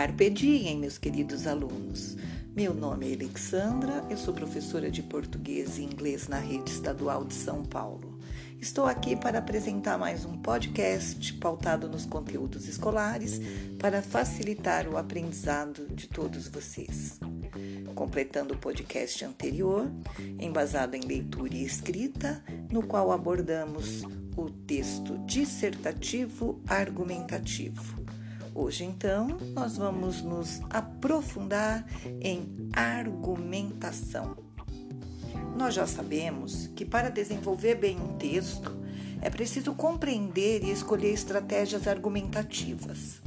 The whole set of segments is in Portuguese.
Carpe diem, meus queridos alunos. Meu nome é Alexandra, eu sou professora de português e inglês na rede estadual de São Paulo. Estou aqui para apresentar mais um podcast pautado nos conteúdos escolares para facilitar o aprendizado de todos vocês. Completando o podcast anterior, embasado em leitura e escrita, no qual abordamos o texto dissertativo argumentativo. Hoje, então, nós vamos nos aprofundar em argumentação. Nós já sabemos que para desenvolver bem um texto é preciso compreender e escolher estratégias argumentativas.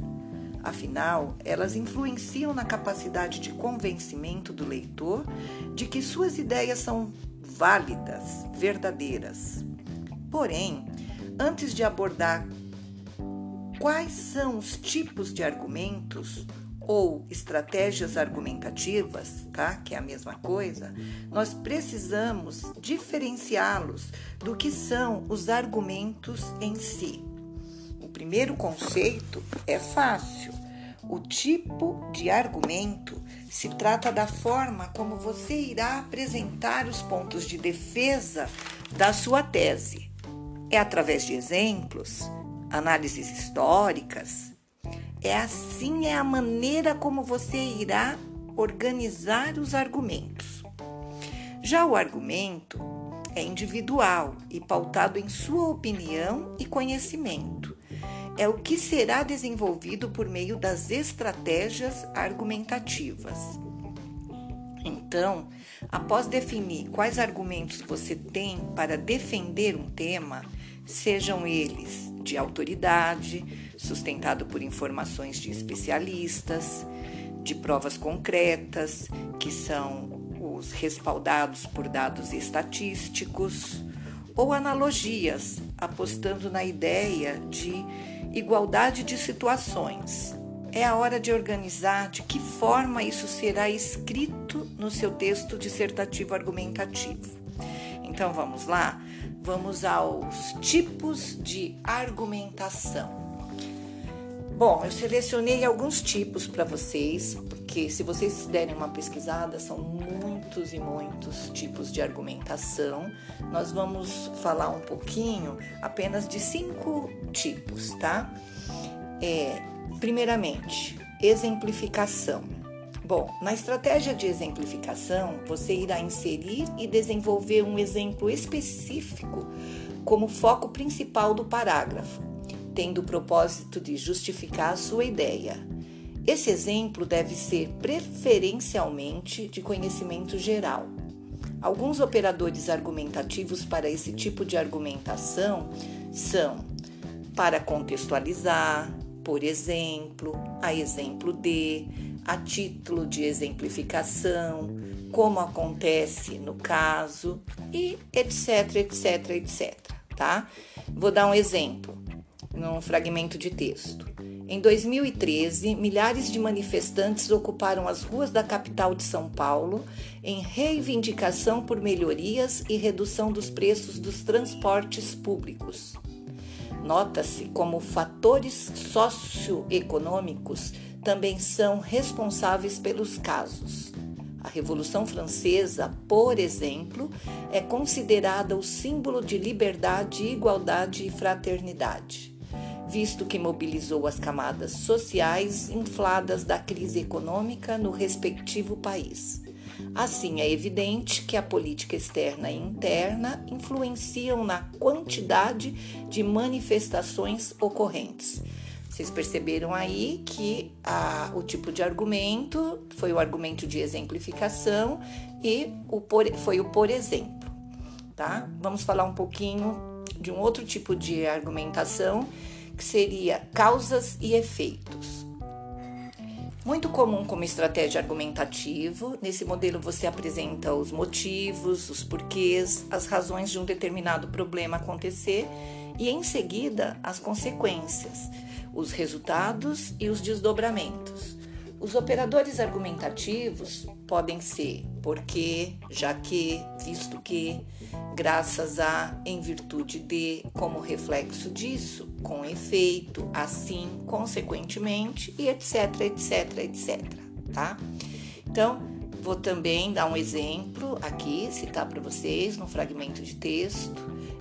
Afinal, elas influenciam na capacidade de convencimento do leitor de que suas ideias são válidas, verdadeiras. Porém, antes de abordar quais são os tipos de argumentos ou estratégias argumentativas, tá? Que é a mesma coisa, nós precisamos diferenciá-los do que são os argumentos em si. O primeiro conceito é fácil. O tipo de argumento se trata da forma como você irá apresentar os pontos de defesa da sua tese. É através de exemplos, análises históricas. É assim é a maneira como você irá organizar os argumentos. Já o argumento é individual e pautado em sua opinião e conhecimento. É o que será desenvolvido por meio das estratégias argumentativas. Então, após definir quais argumentos você tem para defender um tema, sejam eles de autoridade, sustentado por informações de especialistas, de provas concretas, que são os respaldados por dados estatísticos, ou analogias, apostando na ideia de igualdade de situações. É a hora de organizar de que forma isso será escrito no seu texto dissertativo argumentativo. Então vamos lá? Vamos aos tipos de argumentação. Bom, eu selecionei alguns tipos para vocês, porque se vocês derem uma pesquisada, são muitos e muitos tipos de argumentação. Nós vamos falar um pouquinho apenas de cinco tipos, tá? É, primeiramente, exemplificação. Bom, na estratégia de exemplificação, você irá inserir e desenvolver um exemplo específico como foco principal do parágrafo, tendo o propósito de justificar a sua ideia. Esse exemplo deve ser preferencialmente de conhecimento geral. Alguns operadores argumentativos para esse tipo de argumentação são para contextualizar, por exemplo, a exemplo de, a título de exemplificação, como acontece no caso e etc, etc, etc, tá? Vou dar um exemplo num fragmento de texto. Em 2013, milhares de manifestantes ocuparam as ruas da capital de São Paulo em reivindicação por melhorias e redução dos preços dos transportes públicos. Nota-se como fatores socioeconômicos também são responsáveis pelos casos. A Revolução Francesa, por exemplo, é considerada o símbolo de liberdade, igualdade e fraternidade, visto que mobilizou as camadas sociais infladas da crise econômica no respectivo país. Assim, é evidente que a política externa e interna influenciam na quantidade de manifestações ocorrentes vocês perceberam aí que a, o tipo de argumento foi o argumento de exemplificação e o por, foi o por exemplo, tá? Vamos falar um pouquinho de um outro tipo de argumentação que seria causas e efeitos. Muito comum como estratégia argumentativa, nesse modelo você apresenta os motivos, os porquês, as razões de um determinado problema acontecer e em seguida as consequências os resultados e os desdobramentos. Os operadores argumentativos podem ser porque, já que, visto que, graças a, em virtude de, como reflexo disso, com efeito, assim, consequentemente e etc, etc, etc, tá? Então, vou também dar um exemplo aqui, citar para vocês no fragmento de texto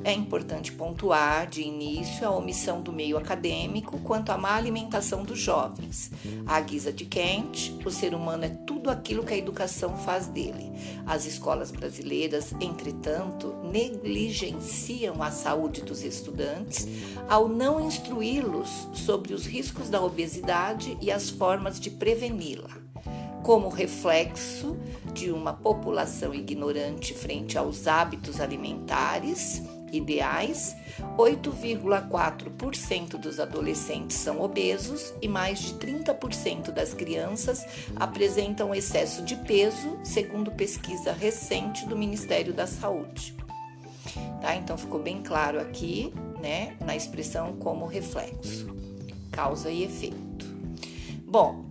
é importante pontuar de início a omissão do meio acadêmico quanto à má alimentação dos jovens. À guisa de Kent, o ser humano é tudo aquilo que a educação faz dele. As escolas brasileiras, entretanto, negligenciam a saúde dos estudantes ao não instruí-los sobre os riscos da obesidade e as formas de preveni-la como reflexo de uma população ignorante frente aos hábitos alimentares ideais, 8,4% dos adolescentes são obesos e mais de 30% das crianças apresentam excesso de peso, segundo pesquisa recente do Ministério da Saúde. Tá? Então ficou bem claro aqui, né, na expressão como reflexo, causa e efeito. Bom,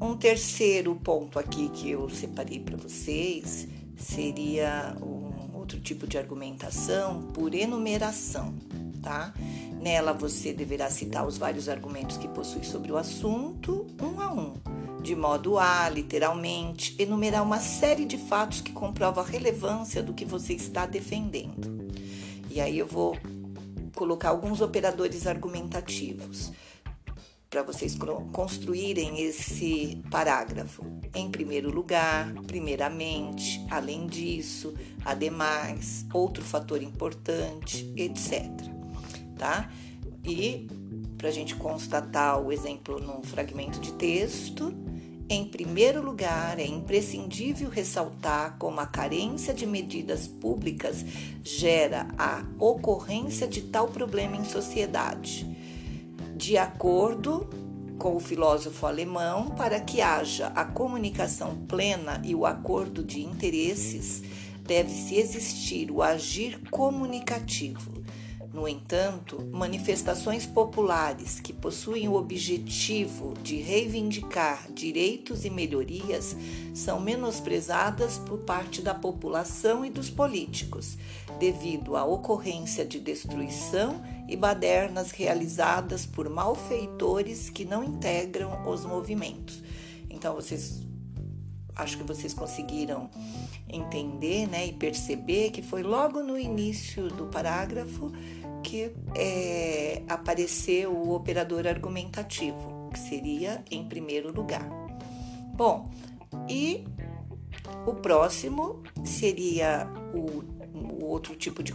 um terceiro ponto aqui que eu separei para vocês seria o tipo de argumentação por enumeração, tá? Nela você deverá citar os vários argumentos que possui sobre o assunto, um a um, de modo a, literalmente, enumerar uma série de fatos que comprovam a relevância do que você está defendendo. E aí eu vou colocar alguns operadores argumentativos para vocês construírem esse parágrafo. Em primeiro lugar, primeiramente, além disso, ademais, outro fator importante, etc. Tá? E para a gente constatar o exemplo num fragmento de texto, em primeiro lugar, é imprescindível ressaltar como a carência de medidas públicas gera a ocorrência de tal problema em sociedade de acordo com o filósofo alemão, para que haja a comunicação plena e o acordo de interesses, deve-se existir o agir comunicativo. No entanto, manifestações populares que possuem o objetivo de reivindicar direitos e melhorias são menosprezadas por parte da população e dos políticos, devido à ocorrência de destruição e badernas realizadas por malfeitores que não integram os movimentos. Então, vocês acho que vocês conseguiram entender né, e perceber que foi logo no início do parágrafo que é, apareceu o operador argumentativo, que seria em primeiro lugar. Bom, e o próximo seria o, o outro tipo de,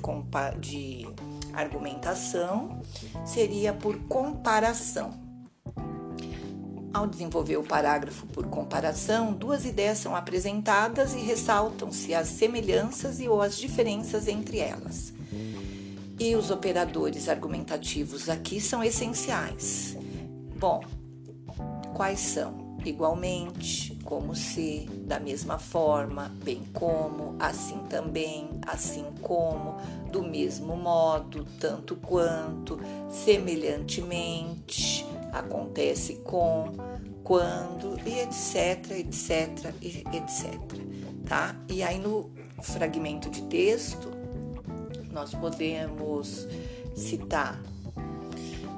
de argumentação seria por comparação. Ao desenvolver o parágrafo por comparação, duas ideias são apresentadas e ressaltam-se as semelhanças e ou as diferenças entre elas. E os operadores argumentativos aqui são essenciais. Bom, quais são? Igualmente, como se, da mesma forma, bem como, assim também, assim como, do mesmo modo, tanto quanto, semelhantemente, acontece com, quando, e etc, etc, etc, tá? E aí no fragmento de texto, nós podemos citar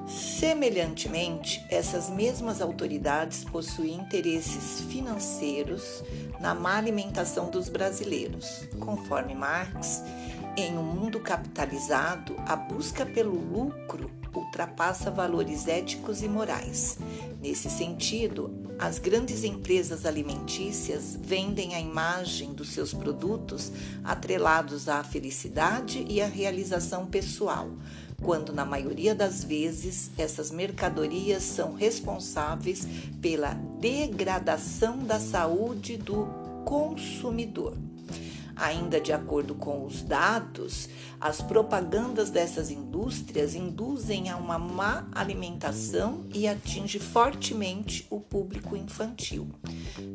Semelhantemente, essas mesmas autoridades possuem interesses financeiros na má alimentação dos brasileiros. Conforme Marx, em um mundo capitalizado, a busca pelo lucro ultrapassa valores éticos e morais. Nesse sentido, as grandes empresas alimentícias vendem a imagem dos seus produtos atrelados à felicidade e à realização pessoal, quando na maioria das vezes essas mercadorias são responsáveis pela degradação da saúde do consumidor. Ainda de acordo com os dados, as propagandas dessas indústrias induzem a uma má alimentação e atinge fortemente o público infantil.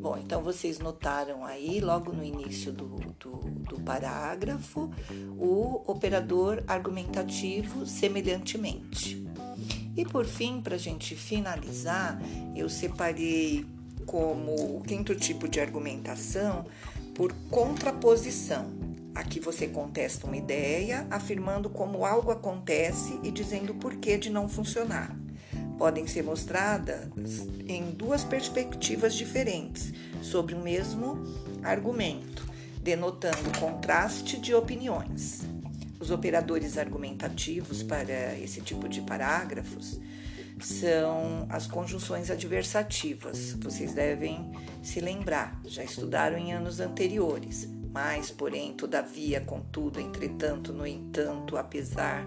Bom, então vocês notaram aí, logo no início do, do, do parágrafo, o operador argumentativo semelhantemente. E por fim, para a gente finalizar, eu separei como o quinto tipo de argumentação por contraposição. Aqui você contesta uma ideia, afirmando como algo acontece e dizendo o porquê de não funcionar. Podem ser mostradas em duas perspectivas diferentes sobre o mesmo argumento, denotando contraste de opiniões. Os operadores argumentativos para esse tipo de parágrafos são as conjunções adversativas. Vocês devem se lembrar, já estudaram em anos anteriores. Mas, porém, todavia, contudo, entretanto, no entanto, apesar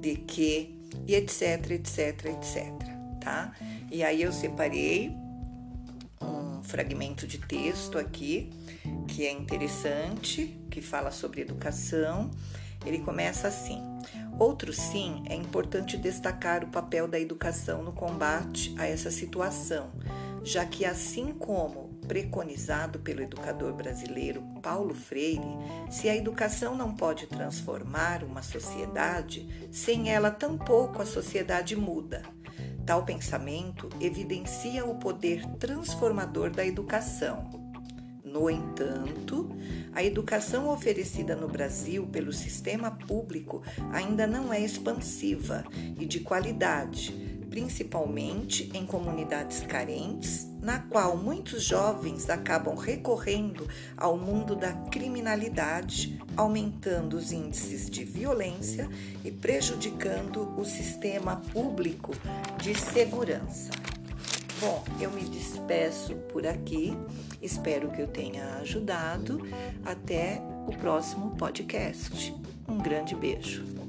de que, e etc, etc, etc, tá? E aí eu separei um fragmento de texto aqui que é interessante, que fala sobre educação ele começa assim: Outro sim, é importante destacar o papel da educação no combate a essa situação, já que, assim como preconizado pelo educador brasileiro Paulo Freire, se a educação não pode transformar uma sociedade, sem ela tampouco a sociedade muda. Tal pensamento evidencia o poder transformador da educação no entanto, a educação oferecida no Brasil pelo sistema público ainda não é expansiva e de qualidade, principalmente em comunidades carentes, na qual muitos jovens acabam recorrendo ao mundo da criminalidade, aumentando os índices de violência e prejudicando o sistema público de segurança. Bom, eu me despeço por aqui. Espero que eu tenha ajudado. Até o próximo podcast. Um grande beijo.